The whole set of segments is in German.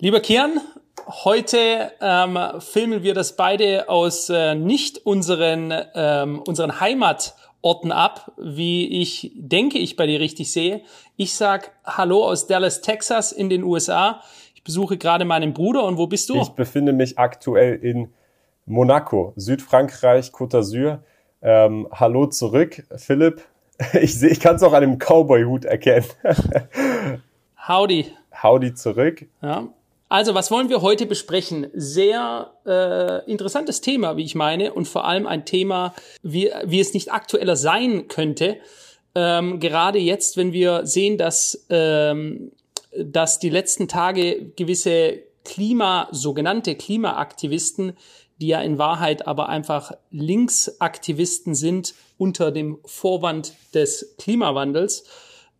Lieber Kian, heute ähm, filmen wir das beide aus äh, nicht unseren, ähm, unseren Heimatorten ab, wie ich denke, ich bei dir richtig sehe. Ich sag Hallo aus Dallas, Texas in den USA. Ich besuche gerade meinen Bruder und wo bist du? Ich befinde mich aktuell in Monaco, Südfrankreich, Côte d'Azur. Ähm, hallo zurück, Philipp. Ich, seh, ich kann es auch an dem Cowboy-Hut erkennen. Howdy. Howdy zurück. Ja. Also, was wollen wir heute besprechen? Sehr äh, interessantes Thema, wie ich meine, und vor allem ein Thema, wie, wie es nicht aktueller sein könnte. Ähm, gerade jetzt, wenn wir sehen, dass, ähm, dass die letzten Tage gewisse Klima, sogenannte Klimaaktivisten, die ja in Wahrheit aber einfach Linksaktivisten sind unter dem Vorwand des Klimawandels,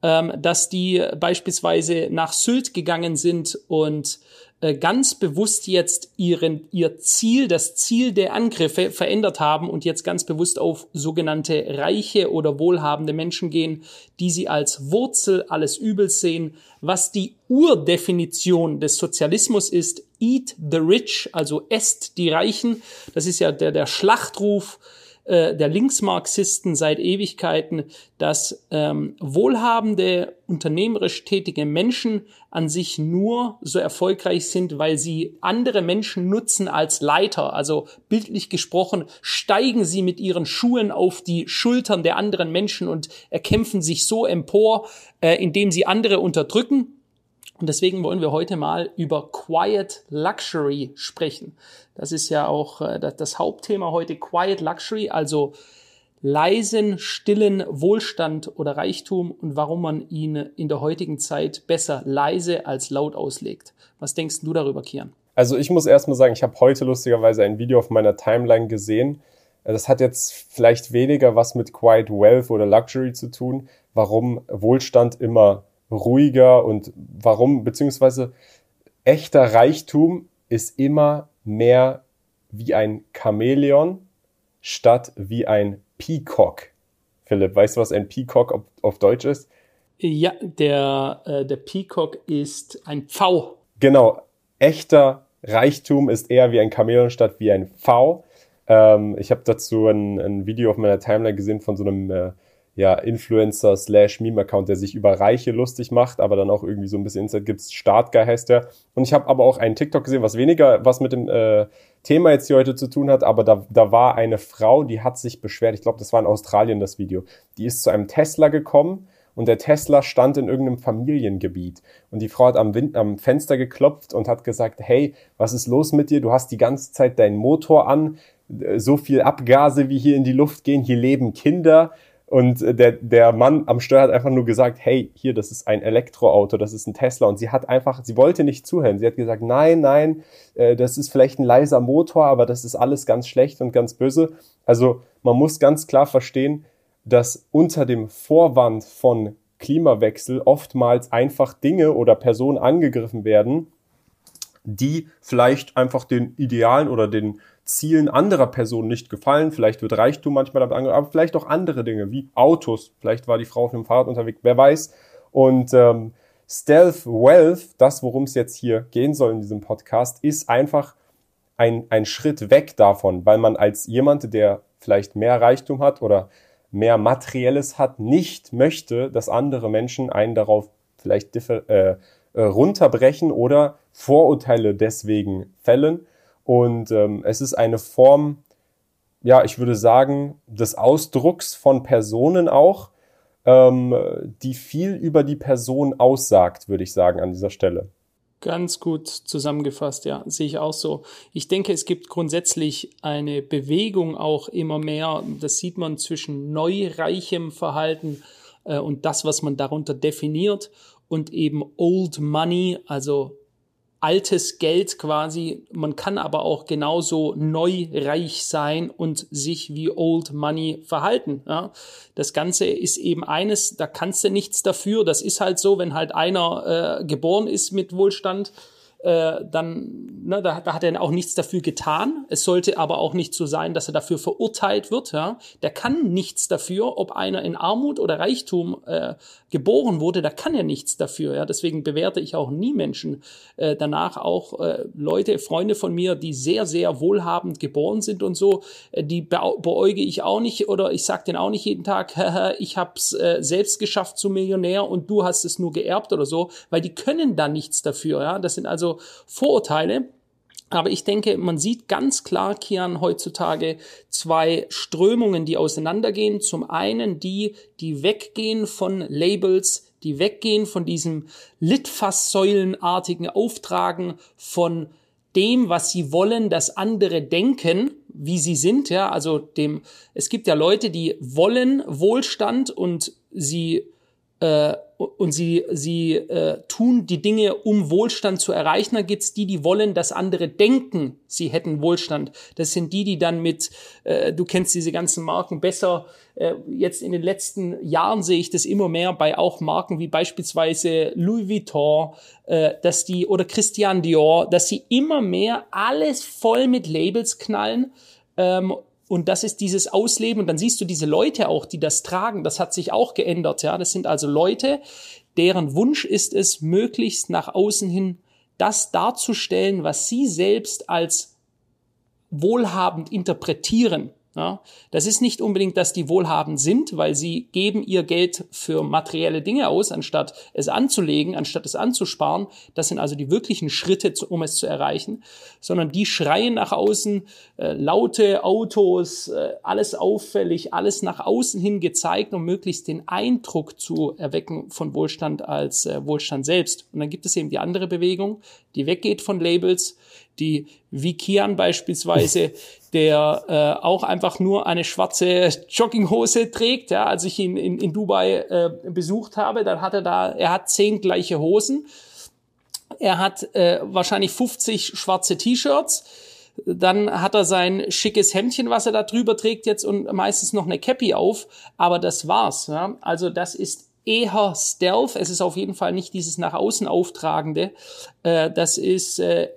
ähm, dass die beispielsweise nach Sylt gegangen sind und äh, ganz bewusst jetzt ihren, ihr Ziel, das Ziel der Angriffe verändert haben und jetzt ganz bewusst auf sogenannte reiche oder wohlhabende Menschen gehen, die sie als Wurzel alles Übels sehen, was die Urdefinition des Sozialismus ist, eat the rich, also esst die Reichen. Das ist ja der, der Schlachtruf äh, der Linksmarxisten seit Ewigkeiten, dass ähm, wohlhabende, unternehmerisch tätige Menschen an sich nur so erfolgreich sind, weil sie andere Menschen nutzen als Leiter. Also bildlich gesprochen, steigen sie mit ihren Schuhen auf die Schultern der anderen Menschen und erkämpfen sich so empor, äh, indem sie andere unterdrücken und deswegen wollen wir heute mal über Quiet Luxury sprechen. Das ist ja auch äh, das Hauptthema heute, Quiet Luxury, also leisen, stillen Wohlstand oder Reichtum und warum man ihn in der heutigen Zeit besser leise als laut auslegt. Was denkst du darüber, Kian? Also ich muss erstmal sagen, ich habe heute lustigerweise ein Video auf meiner Timeline gesehen. Das hat jetzt vielleicht weniger was mit Quiet Wealth oder Luxury zu tun, warum Wohlstand immer ruhiger und warum, beziehungsweise echter Reichtum ist immer mehr wie ein Chamäleon statt wie ein Peacock. Philipp, weißt du, was ein Peacock auf, auf Deutsch ist? Ja, der, äh, der Peacock ist ein V. Genau, echter Reichtum ist eher wie ein Chamäleon statt wie ein V. Ähm, ich habe dazu ein, ein, Video auf meiner Timeline gesehen von so einem äh, ja, Influencer slash Meme-Account, der sich über Reiche lustig macht, aber dann auch irgendwie so ein bisschen Insight gibt. Startguy heißt der. Und ich habe aber auch einen TikTok gesehen, was weniger was mit dem äh, Thema jetzt hier heute zu tun hat, aber da, da war eine Frau, die hat sich beschwert, ich glaube, das war in Australien das Video, die ist zu einem Tesla gekommen und der Tesla stand in irgendeinem Familiengebiet. Und die Frau hat am, Wind, am Fenster geklopft und hat gesagt, hey, was ist los mit dir? Du hast die ganze Zeit deinen Motor an, so viel Abgase wie hier in die Luft gehen, hier leben Kinder und äh, der, der Mann am Steuer hat einfach nur gesagt, hey, hier, das ist ein Elektroauto, das ist ein Tesla. Und sie hat einfach, sie wollte nicht zuhören. Sie hat gesagt, nein, nein, äh, das ist vielleicht ein leiser Motor, aber das ist alles ganz schlecht und ganz böse. Also man muss ganz klar verstehen, dass unter dem Vorwand von Klimawechsel oftmals einfach Dinge oder Personen angegriffen werden, die vielleicht einfach den Idealen oder den Zielen anderer Personen nicht gefallen. Vielleicht wird Reichtum manchmal damit angegriffen, aber vielleicht auch andere Dinge wie Autos. Vielleicht war die Frau auf dem Fahrrad unterwegs, wer weiß. Und ähm, Stealth Wealth, das worum es jetzt hier gehen soll in diesem Podcast, ist einfach ein, ein Schritt weg davon, weil man als jemand, der vielleicht mehr Reichtum hat oder mehr Materielles hat, nicht möchte, dass andere Menschen einen darauf vielleicht äh, äh, runterbrechen oder Vorurteile deswegen fällen. Und ähm, es ist eine Form, ja, ich würde sagen, des Ausdrucks von Personen auch, ähm, die viel über die Person aussagt, würde ich sagen, an dieser Stelle. Ganz gut zusammengefasst, ja, sehe ich auch so. Ich denke, es gibt grundsätzlich eine Bewegung auch immer mehr, das sieht man zwischen neureichem Verhalten äh, und das, was man darunter definiert und eben Old Money, also altes Geld quasi. Man kann aber auch genauso neu reich sein und sich wie Old Money verhalten. Ja. Das Ganze ist eben eines, da kannst du nichts dafür. Das ist halt so, wenn halt einer äh, geboren ist mit Wohlstand, äh, dann, ne, da, da hat er auch nichts dafür getan. Es sollte aber auch nicht so sein, dass er dafür verurteilt wird. Ja? Der kann nichts dafür, ob einer in Armut oder Reichtum äh, geboren wurde, da kann er nichts dafür. Ja? Deswegen bewerte ich auch nie Menschen äh, danach, auch äh, Leute, Freunde von mir, die sehr, sehr wohlhabend geboren sind und so, äh, die beäuge ich auch nicht oder ich sage denen auch nicht jeden Tag, ich hab's äh, selbst geschafft zum Millionär und du hast es nur geerbt oder so, weil die können da nichts dafür. Ja? Das sind also also Vorurteile. Aber ich denke, man sieht ganz klar, Kian, heutzutage zwei Strömungen, die auseinandergehen. Zum einen die, die weggehen von Labels, die weggehen von diesem Litfaßsäulenartigen Auftragen von dem, was sie wollen, dass andere denken, wie sie sind, ja, also dem, es gibt ja Leute, die wollen Wohlstand und sie äh, und sie, sie äh, tun die Dinge, um Wohlstand zu erreichen. Dann gibt's die, die wollen, dass andere denken, sie hätten Wohlstand. Das sind die, die dann mit, äh, du kennst diese ganzen Marken besser. Äh, jetzt in den letzten Jahren sehe ich das immer mehr bei auch Marken wie beispielsweise Louis Vuitton, äh, dass die oder Christian Dior, dass sie immer mehr alles voll mit Labels knallen. Ähm, und das ist dieses Ausleben. Und dann siehst du diese Leute auch, die das tragen. Das hat sich auch geändert. Ja, das sind also Leute, deren Wunsch ist es, möglichst nach außen hin das darzustellen, was sie selbst als wohlhabend interpretieren. Ja, das ist nicht unbedingt, dass die wohlhabend sind, weil sie geben ihr Geld für materielle Dinge aus, anstatt es anzulegen, anstatt es anzusparen. Das sind also die wirklichen Schritte, um es zu erreichen, sondern die schreien nach außen, äh, laute Autos, äh, alles auffällig, alles nach außen hin gezeigt, um möglichst den Eindruck zu erwecken von Wohlstand als äh, Wohlstand selbst. Und dann gibt es eben die andere Bewegung, die weggeht von Labels, die wie Kian beispielsweise, der äh, auch einfach nur eine schwarze Jogginghose trägt. Ja, als ich ihn in, in Dubai äh, besucht habe, dann hat er da, er hat zehn gleiche Hosen. Er hat äh, wahrscheinlich 50 schwarze T-Shirts. Dann hat er sein schickes Hemdchen, was er da drüber trägt jetzt und meistens noch eine Cappy auf. Aber das war's. Ja? Also das ist eher Stealth. Es ist auf jeden Fall nicht dieses nach außen auftragende. Äh, das ist äh,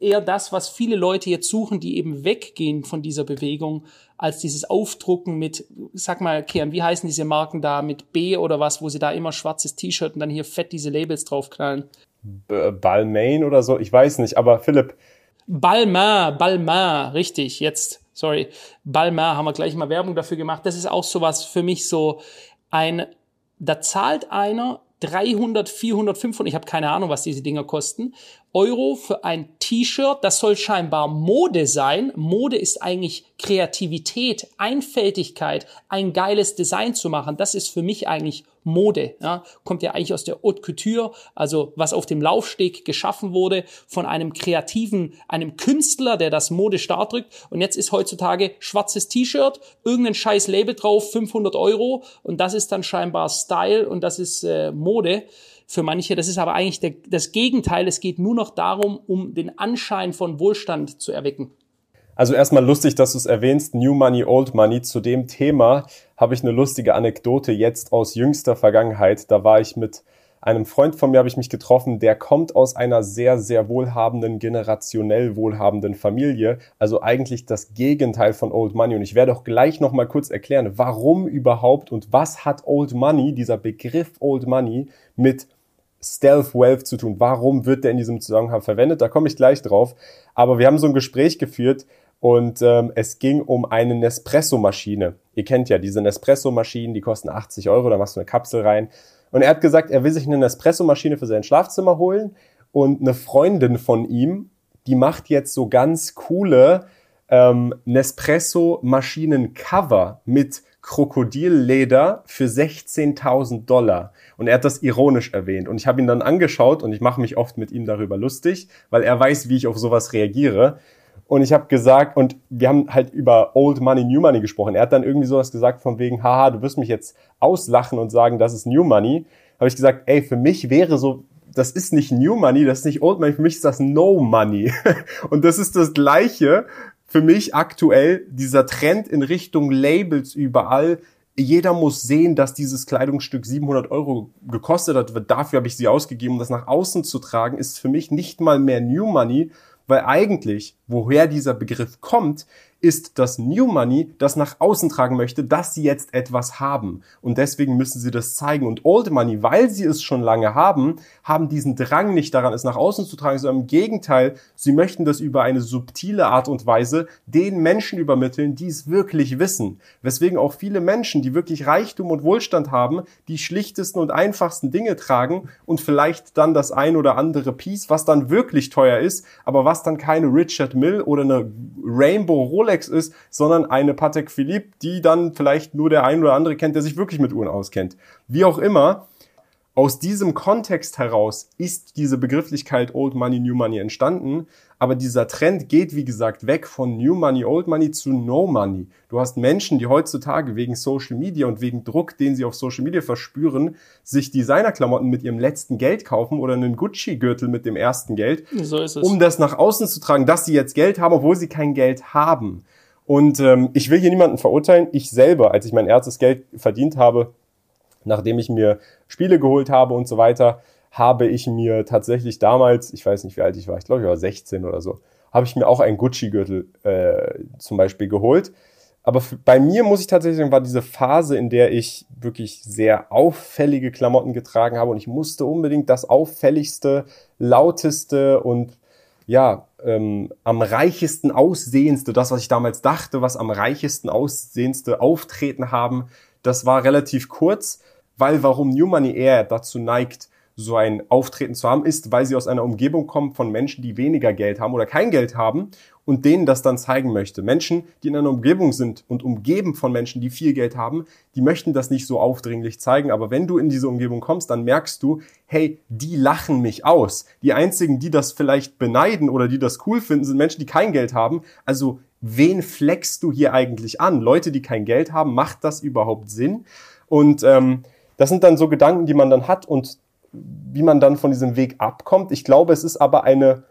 eher das, was viele Leute jetzt suchen, die eben weggehen von dieser Bewegung, als dieses Aufdrucken mit, sag mal, Kian, wie heißen diese Marken da, mit B oder was, wo sie da immer schwarzes T-Shirt und dann hier fett diese Labels draufknallen? Balmain oder so, ich weiß nicht, aber Philipp. Balmain, Balmain, richtig, jetzt, sorry. Balmain haben wir gleich mal Werbung dafür gemacht. Das ist auch sowas für mich so ein, da zahlt einer 300, 400, 500, ich habe keine Ahnung, was diese Dinger kosten, Euro für ein T-Shirt. Das soll scheinbar Mode sein. Mode ist eigentlich Kreativität, Einfältigkeit, ein geiles Design zu machen. Das ist für mich eigentlich Mode. Ja. Kommt ja eigentlich aus der Haute Couture, also was auf dem Laufsteg geschaffen wurde von einem kreativen, einem Künstler, der das Mode stark drückt. Und jetzt ist heutzutage schwarzes T-Shirt, irgendein scheiß Label drauf, 500 Euro. Und das ist dann scheinbar Style und das ist äh, Mode für manche. Das ist aber eigentlich der, das Gegenteil. Es geht nur noch darum, um den Anschein von Wohlstand zu erwecken. Also erstmal lustig, dass du es erwähnst, New Money, Old Money. Zu dem Thema habe ich eine lustige Anekdote jetzt aus jüngster Vergangenheit. Da war ich mit einem Freund von mir, habe ich mich getroffen, der kommt aus einer sehr, sehr wohlhabenden, generationell wohlhabenden Familie. Also eigentlich das Gegenteil von Old Money. Und ich werde auch gleich nochmal kurz erklären, warum überhaupt und was hat Old Money, dieser Begriff Old Money, mit Stealth Wealth zu tun. Warum wird der in diesem Zusammenhang verwendet? Da komme ich gleich drauf. Aber wir haben so ein Gespräch geführt und ähm, es ging um eine Nespresso-Maschine. Ihr kennt ja diese Nespresso-Maschinen, die kosten 80 Euro, da machst du eine Kapsel rein. Und er hat gesagt, er will sich eine Nespresso-Maschine für sein Schlafzimmer holen und eine Freundin von ihm, die macht jetzt so ganz coole ähm, Nespresso-Maschinen-Cover mit Krokodilleder für 16.000 Dollar. Und er hat das ironisch erwähnt. Und ich habe ihn dann angeschaut und ich mache mich oft mit ihm darüber lustig, weil er weiß, wie ich auf sowas reagiere. Und ich habe gesagt, und wir haben halt über Old Money, New Money gesprochen. Er hat dann irgendwie sowas gesagt von wegen, haha, du wirst mich jetzt auslachen und sagen, das ist New Money. Habe ich gesagt, ey, für mich wäre so, das ist nicht New Money, das ist nicht Old Money, für mich ist das No Money. und das ist das Gleiche für mich aktuell, dieser Trend in Richtung Labels überall jeder muss sehen, dass dieses Kleidungsstück 700 Euro gekostet hat. Dafür habe ich sie ausgegeben, um das nach außen zu tragen, ist für mich nicht mal mehr New Money, weil eigentlich, woher dieser Begriff kommt, ist das New Money, das nach außen tragen möchte, dass sie jetzt etwas haben. Und deswegen müssen sie das zeigen. Und Old Money, weil sie es schon lange haben, haben diesen Drang nicht daran, es nach außen zu tragen, sondern im Gegenteil, sie möchten das über eine subtile Art und Weise den Menschen übermitteln, die es wirklich wissen. Weswegen auch viele Menschen, die wirklich Reichtum und Wohlstand haben, die schlichtesten und einfachsten Dinge tragen und vielleicht dann das ein oder andere Piece, was dann wirklich teuer ist, aber was dann keine Richard Mill oder eine Rainbow Rolex Rolex ist, sondern eine Patek Philippe, die dann vielleicht nur der ein oder andere kennt, der sich wirklich mit Uhren auskennt. Wie auch immer, aus diesem Kontext heraus ist diese Begrifflichkeit Old Money, New Money entstanden, aber dieser Trend geht, wie gesagt, weg von New Money, Old Money zu No Money. Du hast Menschen, die heutzutage wegen Social Media und wegen Druck, den sie auf Social Media verspüren, sich Designerklamotten mit ihrem letzten Geld kaufen oder einen Gucci-Gürtel mit dem ersten Geld, so um das nach außen zu tragen, dass sie jetzt Geld haben, obwohl sie kein Geld haben. Und ähm, ich will hier niemanden verurteilen. Ich selber, als ich mein erstes Geld verdient habe, nachdem ich mir Spiele geholt habe und so weiter, habe ich mir tatsächlich damals, ich weiß nicht, wie alt ich war, ich glaube, ich war 16 oder so, habe ich mir auch einen Gucci-Gürtel äh, zum Beispiel geholt. Aber bei mir muss ich tatsächlich sagen, war diese Phase, in der ich wirklich sehr auffällige Klamotten getragen habe und ich musste unbedingt das auffälligste, lauteste und ja, ähm, am reichesten aussehendste, das, was ich damals dachte, was am reichesten aussehendste Auftreten haben, das war relativ kurz, weil warum New Money eher dazu neigt, so ein Auftreten zu haben, ist, weil sie aus einer Umgebung kommen von Menschen, die weniger Geld haben oder kein Geld haben und denen das dann zeigen möchte. Menschen, die in einer Umgebung sind und umgeben von Menschen, die viel Geld haben, die möchten das nicht so aufdringlich zeigen. Aber wenn du in diese Umgebung kommst, dann merkst du, hey, die lachen mich aus. Die einzigen, die das vielleicht beneiden oder die das cool finden, sind Menschen, die kein Geld haben. Also wen flexst du hier eigentlich an? Leute, die kein Geld haben, macht das überhaupt Sinn? Und ähm, das sind dann so Gedanken, die man dann hat und wie man dann von diesem Weg abkommt. Ich glaube, es ist aber eine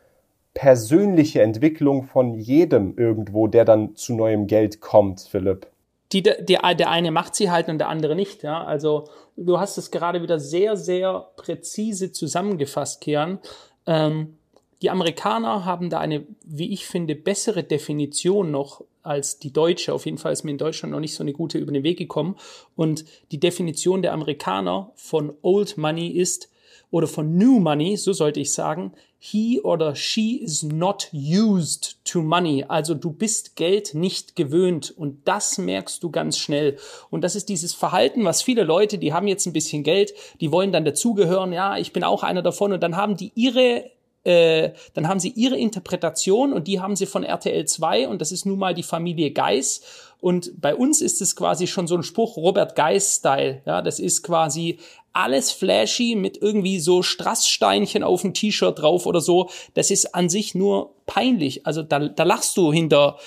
persönliche Entwicklung von jedem irgendwo, der dann zu neuem Geld kommt, Philipp. Die, der, der eine macht sie halt und der andere nicht. Ja? Also du hast es gerade wieder sehr, sehr präzise zusammengefasst, Kian. Ähm, die Amerikaner haben da eine, wie ich finde, bessere Definition noch als die deutsche. Auf jeden Fall ist mir in Deutschland noch nicht so eine gute über den Weg gekommen. Und die Definition der Amerikaner von Old Money ist, oder von New Money, so sollte ich sagen, he oder she is not used to money. Also du bist Geld nicht gewöhnt und das merkst du ganz schnell. Und das ist dieses Verhalten, was viele Leute, die haben jetzt ein bisschen Geld, die wollen dann dazugehören, ja, ich bin auch einer davon und dann haben die ihre äh, dann haben sie ihre Interpretation und die haben sie von RTL 2 und das ist nun mal die Familie Geis. Und bei uns ist es quasi schon so ein Spruch Robert Geis-Style. Ja, das ist quasi alles flashy mit irgendwie so Strasssteinchen auf dem T-Shirt drauf oder so. Das ist an sich nur peinlich. Also da, da lachst du hinter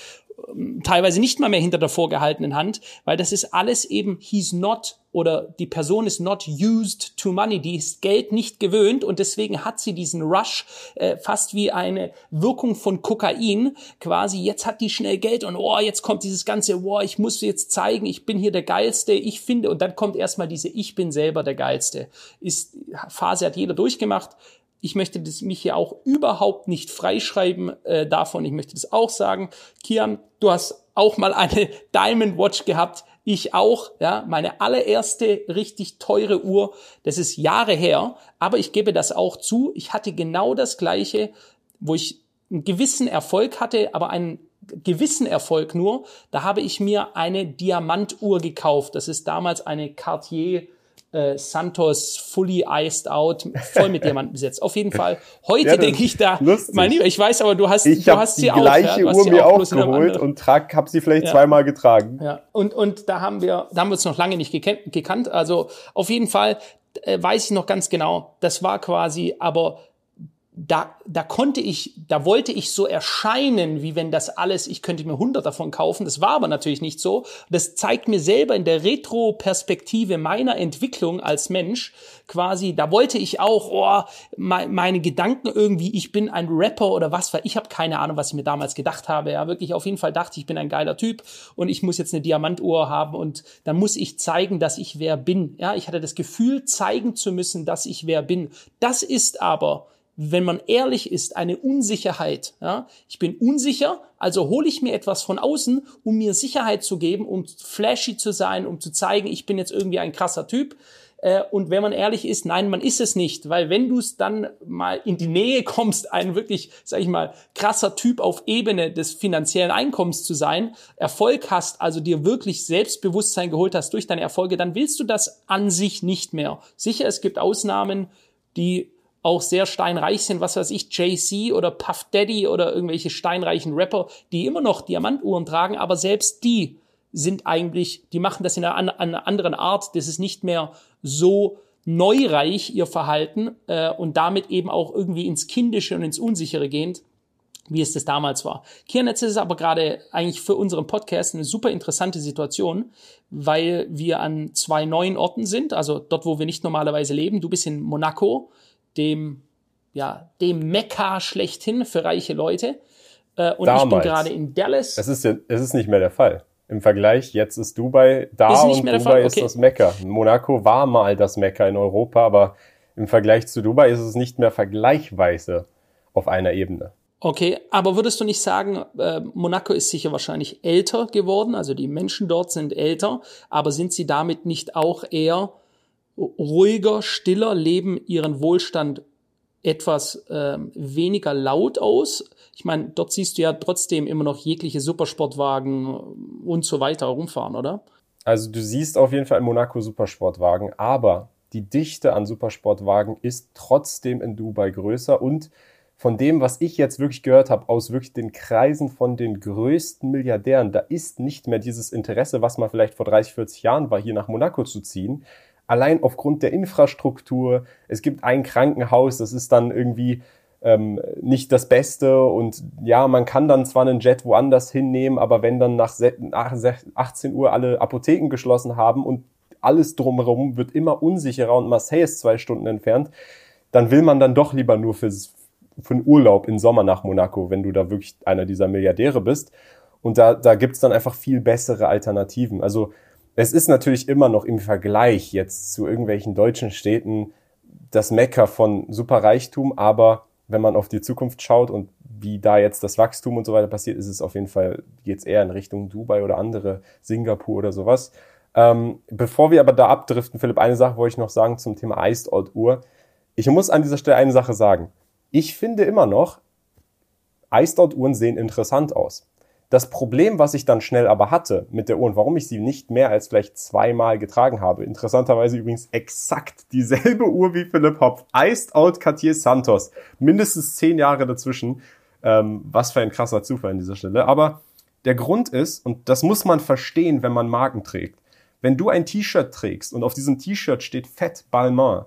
teilweise nicht mal mehr hinter der vorgehaltenen Hand, weil das ist alles eben he's not oder die Person ist not used to money, die ist Geld nicht gewöhnt und deswegen hat sie diesen Rush äh, fast wie eine Wirkung von Kokain, quasi jetzt hat die schnell Geld und oh, jetzt kommt dieses ganze, oh, ich muss jetzt zeigen, ich bin hier der geilste, ich finde und dann kommt erstmal diese ich bin selber der geilste. Ist Phase hat jeder durchgemacht ich möchte das, mich hier auch überhaupt nicht freischreiben äh, davon. Ich möchte das auch sagen. Kian, du hast auch mal eine Diamond Watch gehabt. Ich auch, ja, meine allererste richtig teure Uhr. Das ist Jahre her. Aber ich gebe das auch zu. Ich hatte genau das gleiche, wo ich einen gewissen Erfolg hatte, aber einen gewissen Erfolg nur. Da habe ich mir eine Diamantuhr gekauft. Das ist damals eine Cartier äh, Santos fully iced out, voll mit Diamanten besetzt. Auf jeden Fall. Heute ja, denke ich da, lustig. mein Lieber, ich weiß aber, du hast, ich du hast sie auch. Ich habe die gleiche Uhr mir auch, auch geholt und trag, hab sie vielleicht ja. zweimal getragen. Ja. Und, und da haben wir, da haben wir uns noch lange nicht gekannt. gekannt. Also auf jeden Fall äh, weiß ich noch ganz genau, das war quasi aber da, da konnte ich, da wollte ich so erscheinen, wie wenn das alles, ich könnte mir hundert davon kaufen. Das war aber natürlich nicht so. Das zeigt mir selber in der Retro-Perspektive meiner Entwicklung als Mensch quasi, da wollte ich auch, oh, me meine Gedanken irgendwie, ich bin ein Rapper oder was, weil ich habe keine Ahnung, was ich mir damals gedacht habe. Ja, wirklich auf jeden Fall dachte ich bin ein geiler Typ und ich muss jetzt eine Diamantuhr haben und dann muss ich zeigen, dass ich wer bin. Ja, ich hatte das Gefühl, zeigen zu müssen, dass ich wer bin. Das ist aber wenn man ehrlich ist, eine Unsicherheit. Ja? Ich bin unsicher, also hole ich mir etwas von außen, um mir Sicherheit zu geben, um flashy zu sein, um zu zeigen, ich bin jetzt irgendwie ein krasser Typ. Äh, und wenn man ehrlich ist, nein, man ist es nicht, weil wenn du es dann mal in die Nähe kommst, ein wirklich, sag ich mal, krasser Typ auf Ebene des finanziellen Einkommens zu sein, Erfolg hast, also dir wirklich Selbstbewusstsein geholt hast durch deine Erfolge, dann willst du das an sich nicht mehr. Sicher, es gibt Ausnahmen, die auch sehr steinreich sind, was weiß ich, JC oder Puff Daddy oder irgendwelche steinreichen Rapper, die immer noch Diamantuhren tragen, aber selbst die sind eigentlich, die machen das in einer, einer anderen Art, das ist nicht mehr so neureich, ihr Verhalten, äh, und damit eben auch irgendwie ins Kindische und ins Unsichere gehend, wie es das damals war. Kiernetz ist aber gerade eigentlich für unseren Podcast eine super interessante Situation, weil wir an zwei neuen Orten sind, also dort, wo wir nicht normalerweise leben. Du bist in Monaco, dem, ja, dem Mekka schlechthin für reiche Leute. Äh, und Damals. ich bin gerade in Dallas. Es ist, es ist nicht mehr der Fall. Im Vergleich, jetzt ist Dubai da ist und Dubai okay. ist das Mekka. Monaco war mal das Mekka in Europa, aber im Vergleich zu Dubai ist es nicht mehr vergleichweise auf einer Ebene. Okay, aber würdest du nicht sagen, äh, Monaco ist sicher wahrscheinlich älter geworden, also die Menschen dort sind älter, aber sind sie damit nicht auch eher ruhiger, stiller, leben ihren Wohlstand etwas äh, weniger laut aus. Ich meine, dort siehst du ja trotzdem immer noch jegliche Supersportwagen und so weiter rumfahren, oder? Also du siehst auf jeden Fall in Monaco Supersportwagen, aber die Dichte an Supersportwagen ist trotzdem in Dubai größer und von dem, was ich jetzt wirklich gehört habe, aus wirklich den Kreisen von den größten Milliardären, da ist nicht mehr dieses Interesse, was man vielleicht vor 30, 40 Jahren war, hier nach Monaco zu ziehen, allein aufgrund der Infrastruktur. Es gibt ein Krankenhaus, das ist dann irgendwie ähm, nicht das Beste und ja, man kann dann zwar einen Jet woanders hinnehmen, aber wenn dann nach 18 Uhr alle Apotheken geschlossen haben und alles drumherum wird immer unsicherer und Marseille ist zwei Stunden entfernt, dann will man dann doch lieber nur fürs, für einen Urlaub im Sommer nach Monaco, wenn du da wirklich einer dieser Milliardäre bist. Und da, da gibt's dann einfach viel bessere Alternativen. Also es ist natürlich immer noch im Vergleich jetzt zu irgendwelchen deutschen Städten das Mecker von Superreichtum, aber wenn man auf die Zukunft schaut und wie da jetzt das Wachstum und so weiter passiert, ist es auf jeden Fall jetzt eher in Richtung Dubai oder andere, Singapur oder sowas. Ähm, bevor wir aber da abdriften, Philipp, eine Sache wollte ich noch sagen zum Thema Iced Old Uhr. Ich muss an dieser Stelle eine Sache sagen. Ich finde immer noch, Iced Out Uhren sehen interessant aus. Das Problem, was ich dann schnell aber hatte mit der Uhr und warum ich sie nicht mehr als vielleicht zweimal getragen habe, interessanterweise übrigens exakt dieselbe Uhr wie Philipp Hopf, Iced Out Cartier Santos, mindestens zehn Jahre dazwischen. Ähm, was für ein krasser Zufall an dieser Stelle. Aber der Grund ist, und das muss man verstehen, wenn man Marken trägt, wenn du ein T-Shirt trägst und auf diesem T-Shirt steht Fett Balmain,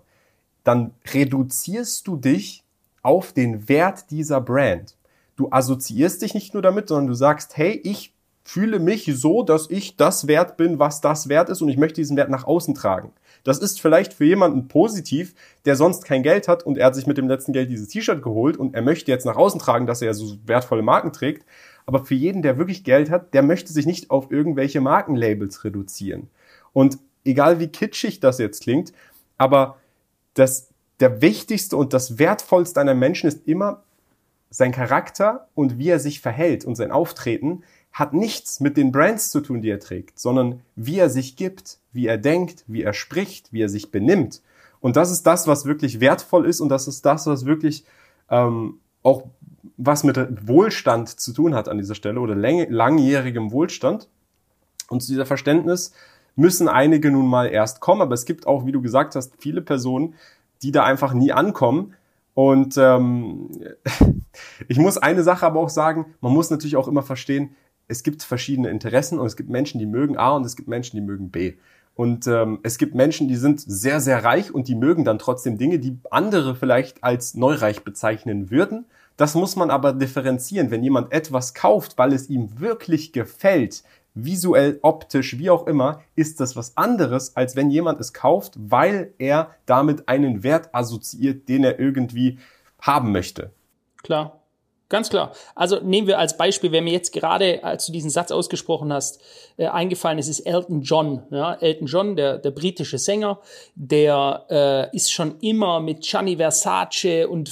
dann reduzierst du dich auf den Wert dieser Brand du assoziierst dich nicht nur damit, sondern du sagst, hey, ich fühle mich so, dass ich das wert bin, was das wert ist und ich möchte diesen Wert nach außen tragen. Das ist vielleicht für jemanden positiv, der sonst kein Geld hat und er hat sich mit dem letzten Geld dieses T-Shirt geholt und er möchte jetzt nach außen tragen, dass er so wertvolle Marken trägt. Aber für jeden, der wirklich Geld hat, der möchte sich nicht auf irgendwelche Markenlabels reduzieren. Und egal wie kitschig das jetzt klingt, aber das, der wichtigste und das wertvollste einer Menschen ist immer sein Charakter und wie er sich verhält und sein Auftreten hat nichts mit den Brands zu tun, die er trägt, sondern wie er sich gibt, wie er denkt, wie er spricht, wie er sich benimmt. Und das ist das, was wirklich wertvoll ist und das ist das, was wirklich ähm, auch was mit Wohlstand zu tun hat an dieser Stelle oder langjährigem Wohlstand. Und zu dieser Verständnis müssen einige nun mal erst kommen, aber es gibt auch, wie du gesagt hast, viele Personen, die da einfach nie ankommen, und ähm, ich muss eine Sache aber auch sagen, man muss natürlich auch immer verstehen, es gibt verschiedene Interessen und es gibt Menschen, die mögen A und es gibt Menschen, die mögen B. Und ähm, es gibt Menschen, die sind sehr, sehr reich und die mögen dann trotzdem Dinge, die andere vielleicht als neureich bezeichnen würden. Das muss man aber differenzieren. Wenn jemand etwas kauft, weil es ihm wirklich gefällt, visuell, optisch, wie auch immer, ist das was anderes, als wenn jemand es kauft, weil er damit einen Wert assoziiert, den er irgendwie haben möchte. Klar. Ganz klar. Also nehmen wir als Beispiel, wer mir jetzt gerade, als du diesen Satz ausgesprochen hast, äh, eingefallen ist, ist Elton John. Ja? Elton John, der, der britische Sänger, der äh, ist schon immer mit Gianni Versace und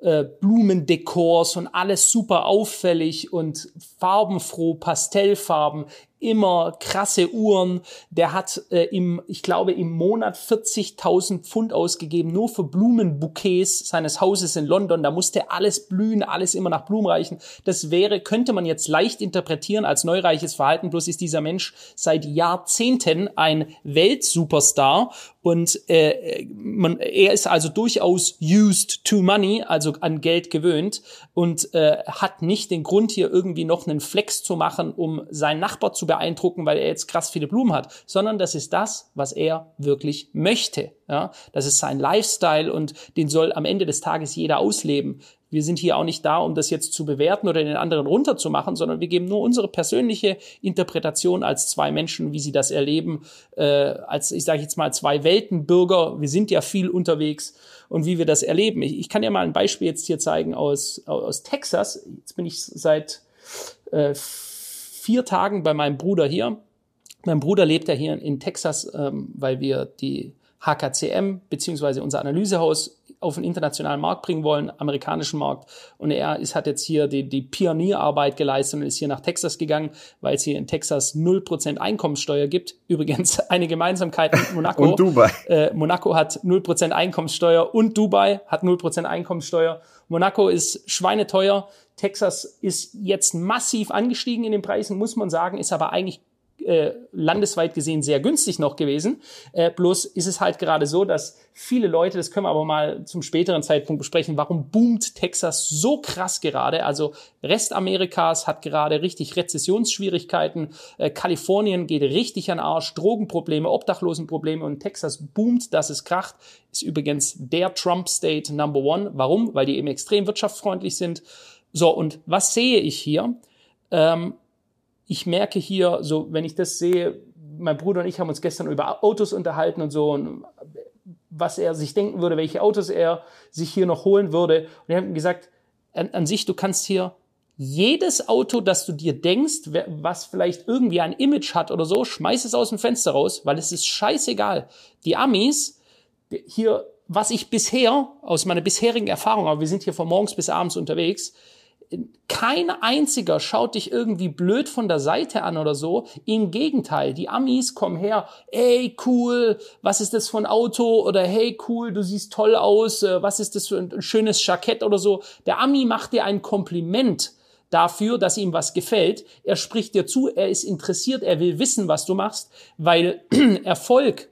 äh, Blumendekors und alles super auffällig und farbenfroh, Pastellfarben immer krasse Uhren. Der hat äh, im, ich glaube, im Monat 40.000 Pfund ausgegeben, nur für Blumenbouquets seines Hauses in London. Da musste alles blühen, alles immer nach Blumen reichen. Das wäre, könnte man jetzt leicht interpretieren als neureiches Verhalten. Bloß ist dieser Mensch seit Jahrzehnten ein Weltsuperstar und äh, man, er ist also durchaus used to money, also an Geld gewöhnt und äh, hat nicht den Grund hier irgendwie noch einen Flex zu machen, um seinen Nachbar zu beeindrucken, weil er jetzt krass viele Blumen hat, sondern das ist das, was er wirklich möchte. Ja, das ist sein Lifestyle und den soll am Ende des Tages jeder ausleben. Wir sind hier auch nicht da, um das jetzt zu bewerten oder den anderen runterzumachen, sondern wir geben nur unsere persönliche Interpretation als zwei Menschen, wie sie das erleben, äh, als ich sage jetzt mal zwei Weltenbürger. Wir sind ja viel unterwegs und wie wir das erleben. Ich, ich kann ja mal ein Beispiel jetzt hier zeigen aus aus Texas. Jetzt bin ich seit äh, vier Tagen bei meinem Bruder hier. Mein Bruder lebt ja hier in Texas, ähm, weil wir die HKCM beziehungsweise unser Analysehaus auf den internationalen Markt bringen wollen, amerikanischen Markt. Und er ist, hat jetzt hier die, die Pionierarbeit geleistet und ist hier nach Texas gegangen, weil es hier in Texas 0% Einkommenssteuer gibt. Übrigens eine Gemeinsamkeit mit Monaco. und Dubai. Äh, Monaco hat 0% Einkommenssteuer und Dubai hat 0% Einkommenssteuer. Monaco ist schweineteuer. Texas ist jetzt massiv angestiegen in den Preisen, muss man sagen, ist aber eigentlich äh, landesweit gesehen sehr günstig noch gewesen. Äh, bloß ist es halt gerade so, dass viele Leute, das können wir aber mal zum späteren Zeitpunkt besprechen, warum boomt Texas so krass gerade? Also Rest Amerikas hat gerade richtig Rezessionsschwierigkeiten. Äh, Kalifornien geht richtig an Arsch, Drogenprobleme, Obdachlosenprobleme und Texas boomt, dass es kracht. Ist übrigens der Trump State Number One. Warum? Weil die eben extrem wirtschaftsfreundlich sind. So, und was sehe ich hier? Ähm, ich merke hier, so wenn ich das sehe, mein Bruder und ich haben uns gestern über Autos unterhalten und so und was er sich denken würde, welche Autos er sich hier noch holen würde. Und wir haben gesagt, an, an sich, du kannst hier jedes Auto, das du dir denkst, was vielleicht irgendwie ein Image hat oder so, schmeiß es aus dem Fenster raus, weil es ist scheißegal. Die Amis, hier, was ich bisher, aus meiner bisherigen Erfahrung, aber wir sind hier von morgens bis abends unterwegs, kein einziger schaut dich irgendwie blöd von der Seite an oder so. Im Gegenteil, die Amis kommen her, ey cool, was ist das für ein Auto? Oder hey cool, du siehst toll aus, äh, was ist das für ein schönes Jackett oder so. Der Ami macht dir ein Kompliment dafür, dass ihm was gefällt. Er spricht dir zu, er ist interessiert, er will wissen, was du machst, weil Erfolg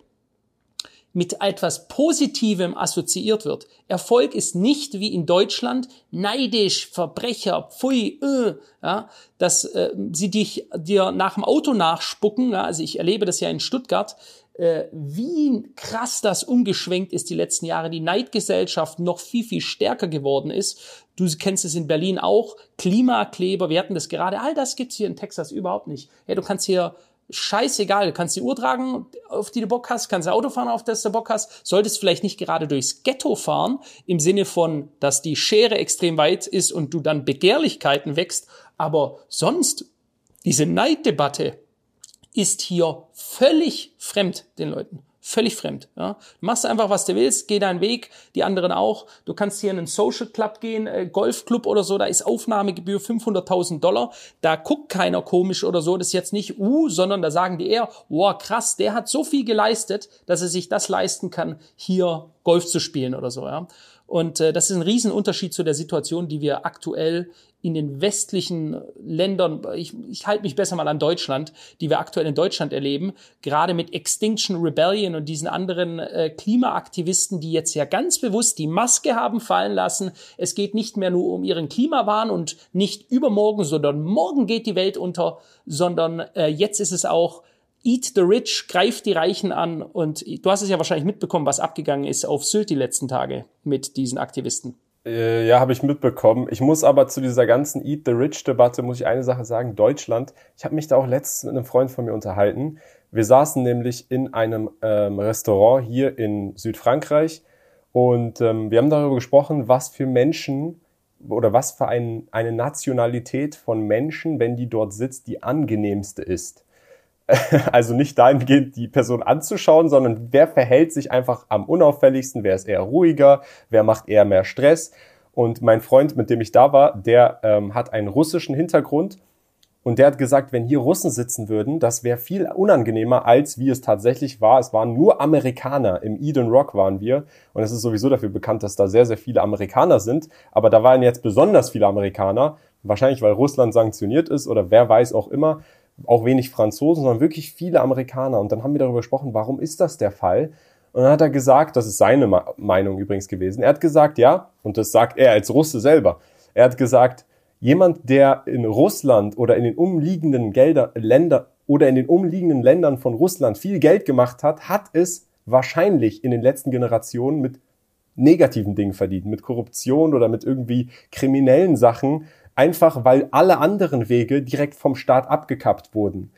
mit etwas Positivem assoziiert wird. Erfolg ist nicht wie in Deutschland neidisch, Verbrecher, pfui, äh, ja, dass äh, sie dich dir nach dem Auto nachspucken. Ja, also ich erlebe das ja in Stuttgart, äh, wie krass das umgeschwenkt ist die letzten Jahre, die Neidgesellschaft noch viel, viel stärker geworden ist. Du kennst es in Berlin auch, Klimakleber, wir hatten das gerade, all das gibt's hier in Texas überhaupt nicht. Ja, du kannst hier scheißegal. Du kannst die Uhr tragen, auf die du Bock hast, kannst Auto fahren, auf das du Bock hast. Solltest vielleicht nicht gerade durchs Ghetto fahren, im Sinne von, dass die Schere extrem weit ist und du dann Begehrlichkeiten wächst. Aber sonst, diese Neiddebatte ist hier völlig fremd den Leuten. Völlig fremd. Ja. Du machst einfach, was du willst, geh deinen Weg, die anderen auch. Du kannst hier in einen Social Club gehen, äh, Golfclub oder so, da ist Aufnahmegebühr 500.000 Dollar. Da guckt keiner komisch oder so. Das ist jetzt nicht, uh, sondern da sagen die eher, wow, krass, der hat so viel geleistet, dass er sich das leisten kann, hier Golf zu spielen oder so. Ja. Und äh, das ist ein Riesenunterschied zu der Situation, die wir aktuell in den westlichen Ländern, ich, ich halte mich besser mal an Deutschland, die wir aktuell in Deutschland erleben, gerade mit Extinction Rebellion und diesen anderen äh, Klimaaktivisten, die jetzt ja ganz bewusst die Maske haben fallen lassen. Es geht nicht mehr nur um ihren Klimawahn und nicht übermorgen, sondern morgen geht die Welt unter, sondern äh, jetzt ist es auch Eat the Rich, greift die Reichen an. Und du hast es ja wahrscheinlich mitbekommen, was abgegangen ist auf Sylt die letzten Tage mit diesen Aktivisten. Äh, ja, habe ich mitbekommen. Ich muss aber zu dieser ganzen Eat the Rich-Debatte, muss ich eine Sache sagen. Deutschland, ich habe mich da auch letztens mit einem Freund von mir unterhalten. Wir saßen nämlich in einem ähm, Restaurant hier in Südfrankreich und ähm, wir haben darüber gesprochen, was für Menschen oder was für ein, eine Nationalität von Menschen, wenn die dort sitzt, die angenehmste ist. also nicht dahingehend, die Person anzuschauen, sondern wer verhält sich einfach am unauffälligsten, wer ist eher ruhiger, wer macht eher mehr Stress. Und mein Freund, mit dem ich da war, der ähm, hat einen russischen Hintergrund und der hat gesagt, wenn hier Russen sitzen würden, das wäre viel unangenehmer, als wie es tatsächlich war. Es waren nur Amerikaner. Im Eden Rock waren wir. Und es ist sowieso dafür bekannt, dass da sehr, sehr viele Amerikaner sind. Aber da waren jetzt besonders viele Amerikaner. Wahrscheinlich, weil Russland sanktioniert ist oder wer weiß auch immer auch wenig Franzosen, sondern wirklich viele Amerikaner. Und dann haben wir darüber gesprochen, warum ist das der Fall? Und dann hat er gesagt, das ist seine Meinung übrigens gewesen, er hat gesagt, ja, und das sagt er als Russe selber, er hat gesagt, jemand, der in Russland oder in den umliegenden Gelder, Länder oder in den umliegenden Ländern von Russland viel Geld gemacht hat, hat es wahrscheinlich in den letzten Generationen mit negativen Dingen verdient, mit Korruption oder mit irgendwie kriminellen Sachen, einfach weil alle anderen Wege direkt vom Staat abgekappt wurden.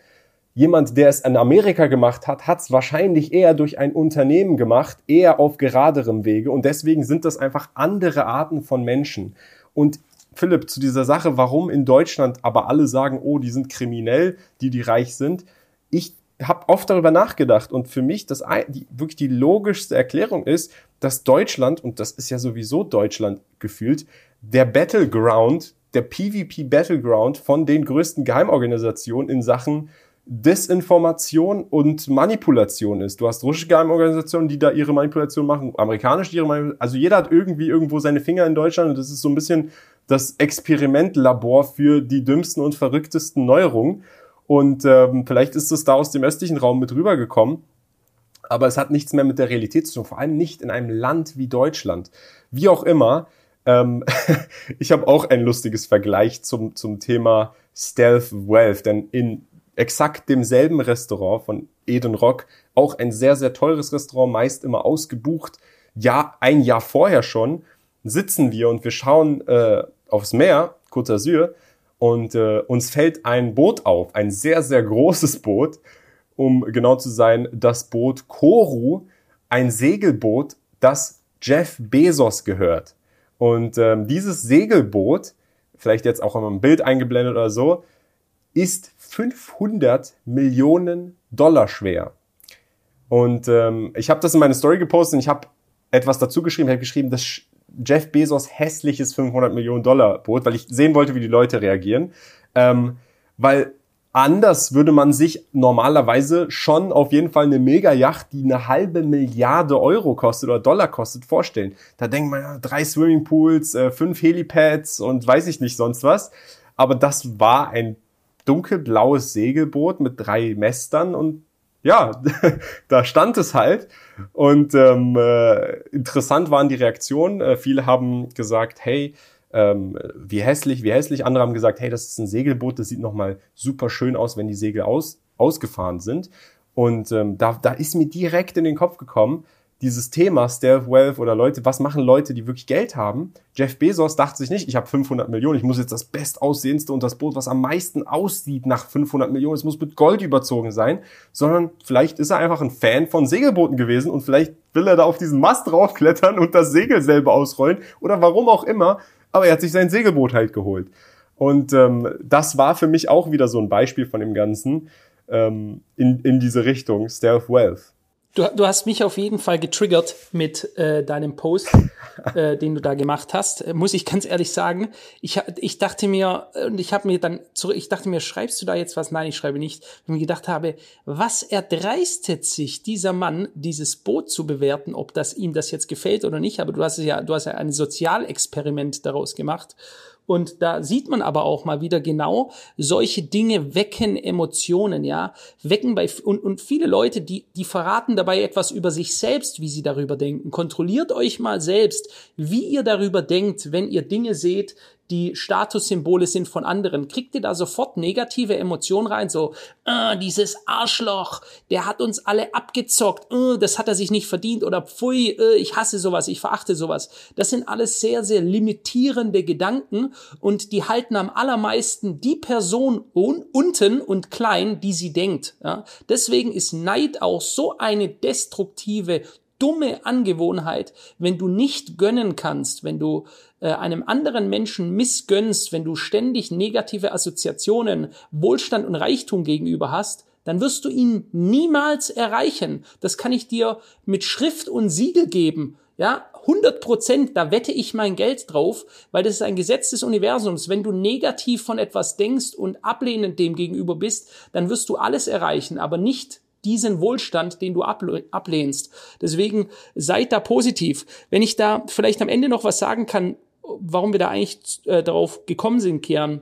Jemand, der es in Amerika gemacht hat, hat es wahrscheinlich eher durch ein Unternehmen gemacht, eher auf geraderem Wege und deswegen sind das einfach andere Arten von Menschen. Und Philipp, zu dieser Sache, warum in Deutschland aber alle sagen, oh, die sind kriminell, die, die reich sind. Ich habe oft darüber nachgedacht und für mich das die, wirklich die logischste Erklärung ist, dass Deutschland, und das ist ja sowieso Deutschland gefühlt, der Battleground der PvP Battleground von den größten Geheimorganisationen in Sachen Desinformation und Manipulation ist. Du hast russische Geheimorganisationen, die da ihre Manipulation machen, amerikanische, die ihre Manipulation, also jeder hat irgendwie irgendwo seine Finger in Deutschland und das ist so ein bisschen das Experimentlabor für die dümmsten und verrücktesten Neuerungen. Und ähm, vielleicht ist es da aus dem östlichen Raum mit rübergekommen. Aber es hat nichts mehr mit der Realität zu tun, vor allem nicht in einem Land wie Deutschland. Wie auch immer, ähm, ich habe auch ein lustiges Vergleich zum, zum Thema Stealth Wealth, denn in exakt demselben Restaurant von Eden Rock, auch ein sehr, sehr teures Restaurant, meist immer ausgebucht, ja, ein Jahr vorher schon, sitzen wir und wir schauen äh, aufs Meer, Côte d'Azur, und äh, uns fällt ein Boot auf, ein sehr, sehr großes Boot, um genau zu sein, das Boot Koru, ein Segelboot, das Jeff Bezos gehört. Und ähm, dieses Segelboot, vielleicht jetzt auch ein Bild eingeblendet oder so, ist 500 Millionen Dollar schwer. Und ähm, ich habe das in meine Story gepostet und ich habe etwas dazu geschrieben. Ich habe geschrieben, das Jeff Bezos hässliches 500 Millionen Dollar Boot, weil ich sehen wollte, wie die Leute reagieren. Ähm, weil Anders würde man sich normalerweise schon auf jeden Fall eine Mega-Yacht, die eine halbe Milliarde Euro kostet oder Dollar kostet, vorstellen. Da denkt man ja, drei Swimmingpools, äh, fünf Helipads und weiß ich nicht sonst was. Aber das war ein dunkelblaues Segelboot mit drei Mästern und ja, da stand es halt. Und ähm, äh, interessant waren die Reaktionen. Äh, viele haben gesagt, hey, ähm, wie hässlich, wie hässlich. Andere haben gesagt, hey, das ist ein Segelboot, das sieht nochmal super schön aus, wenn die Segel aus, ausgefahren sind. Und ähm, da, da ist mir direkt in den Kopf gekommen, dieses Thema Stealth Wealth oder Leute, was machen Leute, die wirklich Geld haben? Jeff Bezos dachte sich nicht, ich habe 500 Millionen, ich muss jetzt das bestaussehendste und das Boot, was am meisten aussieht nach 500 Millionen, es muss mit Gold überzogen sein, sondern vielleicht ist er einfach ein Fan von Segelbooten gewesen und vielleicht will er da auf diesen Mast draufklettern und das Segel selber ausrollen oder warum auch immer aber er hat sich sein Segelboot halt geholt. Und ähm, das war für mich auch wieder so ein Beispiel von dem Ganzen ähm, in, in diese Richtung, Stealth Wealth. Du, du hast mich auf jeden Fall getriggert mit äh, deinem Post, äh, den du da gemacht hast. Äh, muss ich ganz ehrlich sagen. Ich, ich dachte mir, und ich habe mir dann zurück, ich dachte mir, schreibst du da jetzt was? Nein, ich schreibe nicht. Und mir gedacht habe, was erdreistet sich dieser Mann, dieses Boot zu bewerten, ob das ihm das jetzt gefällt oder nicht. Aber du hast ja, du hast ja ein Sozialexperiment daraus gemacht. Und da sieht man aber auch mal wieder genau, solche Dinge wecken Emotionen, ja, wecken bei, und, und viele Leute, die, die verraten dabei etwas über sich selbst, wie sie darüber denken. Kontrolliert euch mal selbst, wie ihr darüber denkt, wenn ihr Dinge seht, die Statussymbole sind von anderen, kriegt ihr da sofort negative Emotionen rein, so, äh, dieses Arschloch, der hat uns alle abgezockt, äh, das hat er sich nicht verdient oder pfui, äh, ich hasse sowas, ich verachte sowas. Das sind alles sehr, sehr limitierende Gedanken und die halten am allermeisten die Person un unten und klein, die sie denkt. Ja? Deswegen ist Neid auch so eine destruktive dumme Angewohnheit, wenn du nicht gönnen kannst, wenn du äh, einem anderen Menschen missgönnst, wenn du ständig negative Assoziationen, Wohlstand und Reichtum gegenüber hast, dann wirst du ihn niemals erreichen. Das kann ich dir mit Schrift und Siegel geben. Ja, 100 Prozent, da wette ich mein Geld drauf, weil das ist ein Gesetz des Universums. Wenn du negativ von etwas denkst und ablehnend dem gegenüber bist, dann wirst du alles erreichen, aber nicht diesen Wohlstand, den du ablehnst. Deswegen seid da positiv. Wenn ich da vielleicht am Ende noch was sagen kann, warum wir da eigentlich äh, darauf gekommen sind, Kian,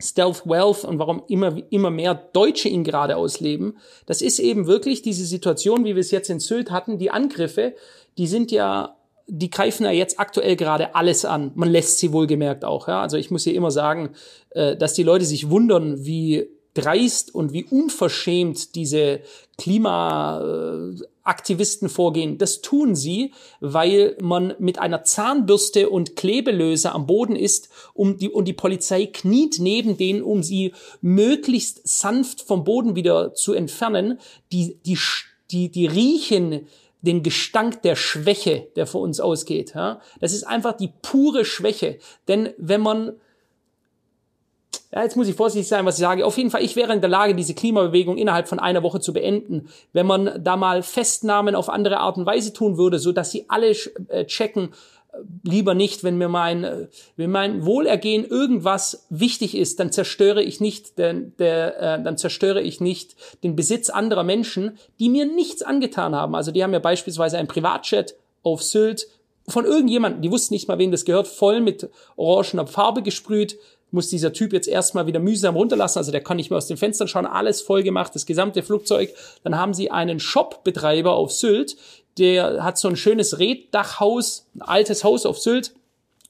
Stealth Wealth und warum immer, immer mehr Deutsche ihn gerade ausleben, das ist eben wirklich diese Situation, wie wir es jetzt in Sylt hatten, die Angriffe, die sind ja die greifen ja jetzt aktuell gerade alles an. Man lässt sie wohlgemerkt auch. Ja? Also ich muss hier immer sagen, äh, dass die Leute sich wundern, wie dreist und wie unverschämt diese Klimaaktivisten vorgehen. Das tun sie, weil man mit einer Zahnbürste und Klebelöse am Boden ist um die, und die Polizei kniet neben denen, um sie möglichst sanft vom Boden wieder zu entfernen. Die, die, die, die riechen den Gestank der Schwäche, der vor uns ausgeht. Ja? Das ist einfach die pure Schwäche. Denn wenn man ja, jetzt muss ich vorsichtig sein, was ich sage. Auf jeden Fall, ich wäre in der Lage, diese Klimabewegung innerhalb von einer Woche zu beenden, wenn man da mal Festnahmen auf andere Art und Weise tun würde, so dass sie alle äh, checken, äh, lieber nicht, wenn mir mein, äh, wenn mein Wohlergehen irgendwas wichtig ist, dann zerstöre ich nicht, den, der, äh, dann zerstöre ich nicht den Besitz anderer Menschen, die mir nichts angetan haben. Also die haben ja beispielsweise ein Privatjet auf Sylt von irgendjemandem, die wussten nicht mal, wem das gehört, voll mit orangener Farbe gesprüht, muss dieser Typ jetzt erstmal wieder mühsam runterlassen, also der kann nicht mehr aus den Fenstern schauen, alles voll gemacht, das gesamte Flugzeug. Dann haben sie einen Shopbetreiber auf Sylt, der hat so ein schönes Reddachhaus, ein altes Haus auf Sylt.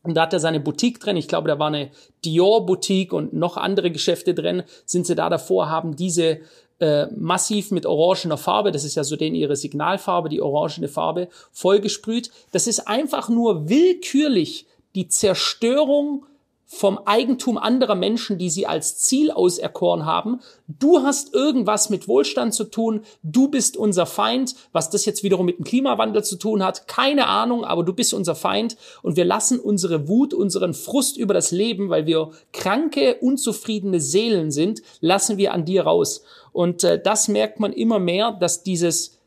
Und da hat er seine Boutique drin. Ich glaube, da war eine Dior-Boutique und noch andere Geschäfte drin. Sind sie da davor, haben diese äh, massiv mit orangener Farbe, das ist ja so denen ihre Signalfarbe, die orangene Farbe, vollgesprüht. Das ist einfach nur willkürlich die Zerstörung vom Eigentum anderer Menschen, die sie als Ziel auserkoren haben. Du hast irgendwas mit Wohlstand zu tun, du bist unser Feind, was das jetzt wiederum mit dem Klimawandel zu tun hat, keine Ahnung, aber du bist unser Feind und wir lassen unsere Wut, unseren Frust über das Leben, weil wir kranke, unzufriedene Seelen sind, lassen wir an dir raus. Und äh, das merkt man immer mehr, dass dieses,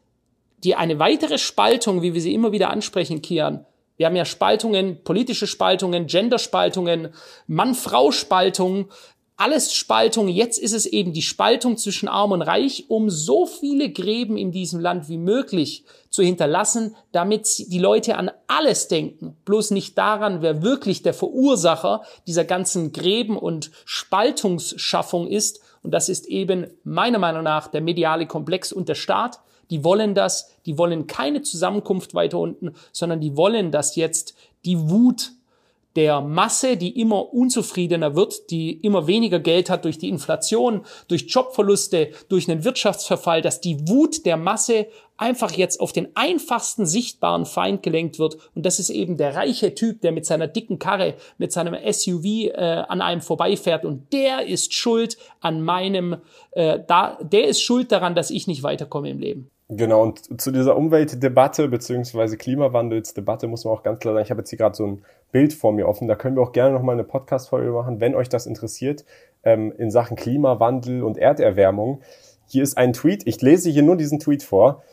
die eine weitere Spaltung, wie wir sie immer wieder ansprechen, Kian, wir haben ja Spaltungen, politische Spaltungen, Genderspaltungen, Mann-Frau-Spaltungen, alles Spaltung. Jetzt ist es eben die Spaltung zwischen Arm und Reich, um so viele Gräben in diesem Land wie möglich zu hinterlassen, damit die Leute an alles denken, bloß nicht daran, wer wirklich der Verursacher dieser ganzen Gräben und Spaltungsschaffung ist. Und das ist eben meiner Meinung nach der mediale Komplex und der Staat. Die wollen das, die wollen keine Zusammenkunft weiter unten, sondern die wollen, dass jetzt die Wut der Masse, die immer unzufriedener wird, die immer weniger Geld hat durch die Inflation, durch Jobverluste, durch einen Wirtschaftsverfall, dass die Wut der Masse einfach jetzt auf den einfachsten sichtbaren Feind gelenkt wird. Und das ist eben der reiche Typ, der mit seiner dicken Karre, mit seinem SUV äh, an einem vorbeifährt. Und der ist schuld an meinem, äh, da, der ist schuld daran, dass ich nicht weiterkomme im Leben. Genau, und zu dieser Umweltdebatte beziehungsweise Klimawandelsdebatte muss man auch ganz klar sagen, ich habe jetzt hier gerade so ein Bild vor mir offen, da können wir auch gerne nochmal eine Podcast-Folge machen, wenn euch das interessiert, ähm, in Sachen Klimawandel und Erderwärmung. Hier ist ein Tweet, ich lese hier nur diesen Tweet vor.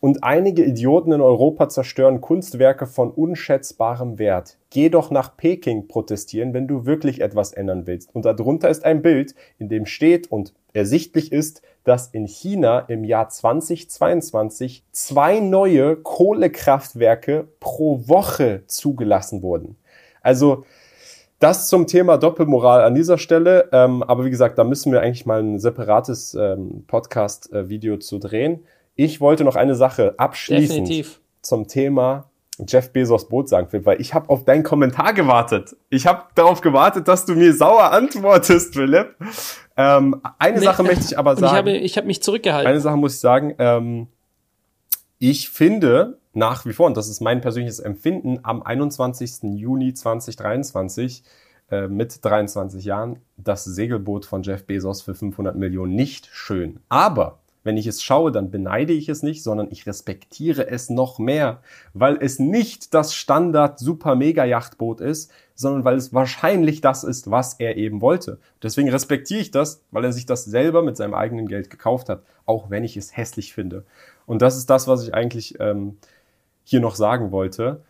Und einige Idioten in Europa zerstören Kunstwerke von unschätzbarem Wert. Geh doch nach Peking protestieren, wenn du wirklich etwas ändern willst. Und darunter ist ein Bild, in dem steht und ersichtlich ist, dass in China im Jahr 2022 zwei neue Kohlekraftwerke pro Woche zugelassen wurden. Also das zum Thema Doppelmoral an dieser Stelle. Ähm, aber wie gesagt, da müssen wir eigentlich mal ein separates ähm, Podcast-Video zu drehen. Ich wollte noch eine Sache abschließend Definitiv. zum Thema Jeff Bezos Boot sagen, Philipp, weil ich habe auf deinen Kommentar gewartet. Ich habe darauf gewartet, dass du mir sauer antwortest, Philipp. Ähm, eine nee, Sache möchte ich aber sagen. Ich habe, ich habe mich zurückgehalten. Eine Sache muss ich sagen. Ähm, ich finde nach wie vor, und das ist mein persönliches Empfinden, am 21. Juni 2023 äh, mit 23 Jahren das Segelboot von Jeff Bezos für 500 Millionen nicht schön. Aber wenn ich es schaue, dann beneide ich es nicht, sondern ich respektiere es noch mehr, weil es nicht das Standard Super Mega Yachtboot ist, sondern weil es wahrscheinlich das ist, was er eben wollte. Deswegen respektiere ich das, weil er sich das selber mit seinem eigenen Geld gekauft hat, auch wenn ich es hässlich finde. Und das ist das, was ich eigentlich ähm, hier noch sagen wollte.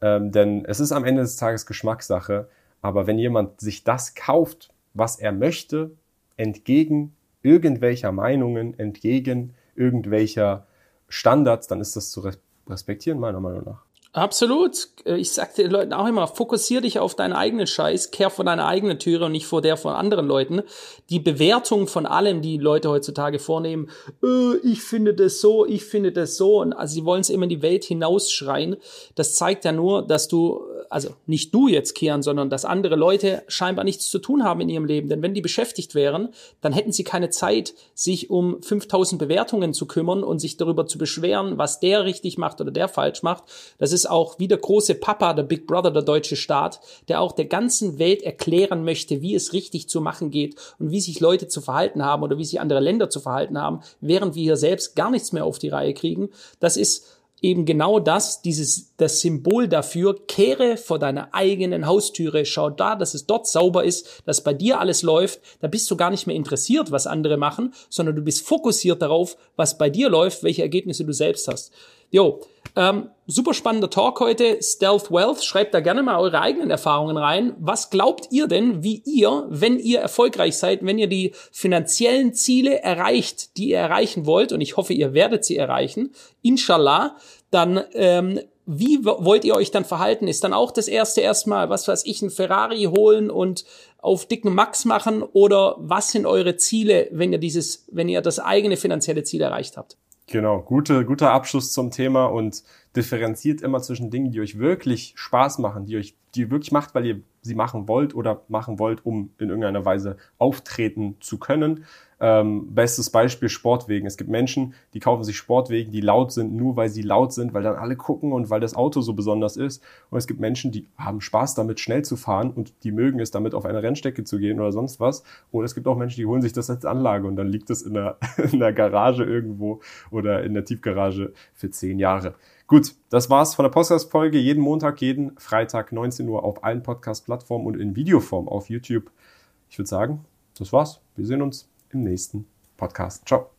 Ähm, denn es ist am Ende des Tages Geschmackssache. Aber wenn jemand sich das kauft, was er möchte, entgegen irgendwelcher Meinungen, entgegen irgendwelcher Standards, dann ist das zu respektieren, meiner Meinung nach. Absolut. Ich sag den Leuten auch immer, fokussier dich auf deinen eigenen Scheiß, kehr vor deiner eigenen Türe und nicht vor der von anderen Leuten. Die Bewertung von allem, die Leute heutzutage vornehmen, äh, ich finde das so, ich finde das so, und also sie wollen es immer in die Welt hinausschreien. Das zeigt ja nur, dass du, also nicht du jetzt kehren, sondern dass andere Leute scheinbar nichts zu tun haben in ihrem Leben. Denn wenn die beschäftigt wären, dann hätten sie keine Zeit, sich um 5000 Bewertungen zu kümmern und sich darüber zu beschweren, was der richtig macht oder der falsch macht. Das ist auch wie der große Papa, der Big Brother, der deutsche Staat, der auch der ganzen Welt erklären möchte, wie es richtig zu machen geht und wie sich Leute zu verhalten haben oder wie sich andere Länder zu verhalten haben, während wir hier selbst gar nichts mehr auf die Reihe kriegen. Das ist eben genau das, dieses, das Symbol dafür, kehre vor deiner eigenen Haustüre, schau da, dass es dort sauber ist, dass bei dir alles läuft, da bist du gar nicht mehr interessiert, was andere machen, sondern du bist fokussiert darauf, was bei dir läuft, welche Ergebnisse du selbst hast. Jo, ähm, super spannender Talk heute. Stealth Wealth. Schreibt da gerne mal eure eigenen Erfahrungen rein. Was glaubt ihr denn, wie ihr, wenn ihr erfolgreich seid, wenn ihr die finanziellen Ziele erreicht, die ihr erreichen wollt, und ich hoffe, ihr werdet sie erreichen, inshallah, dann ähm, wie wollt ihr euch dann verhalten? Ist dann auch das erste erstmal, was weiß ich, ein Ferrari holen und auf dicken Max machen? Oder was sind eure Ziele, wenn ihr dieses, wenn ihr das eigene finanzielle Ziel erreicht habt? Genau, gute, guter Abschluss zum Thema und differenziert immer zwischen Dingen, die euch wirklich Spaß machen, die euch, die ihr wirklich macht, weil ihr sie machen wollt oder machen wollt, um in irgendeiner Weise auftreten zu können. Ähm, bestes Beispiel Sportwegen. Es gibt Menschen, die kaufen sich Sportwegen, die laut sind, nur weil sie laut sind, weil dann alle gucken und weil das Auto so besonders ist. Und es gibt Menschen, die haben Spaß damit, schnell zu fahren und die mögen es damit, auf eine Rennstrecke zu gehen oder sonst was. Oder es gibt auch Menschen, die holen sich das als Anlage und dann liegt es in der, in der Garage irgendwo oder in der Tiefgarage für zehn Jahre. Gut, das war's von der Podcast-Folge. Jeden Montag, jeden Freitag 19 Uhr auf allen Podcast-Plattformen und in Videoform auf YouTube. Ich würde sagen, das war's. Wir sehen uns im nächsten Podcast. Ciao.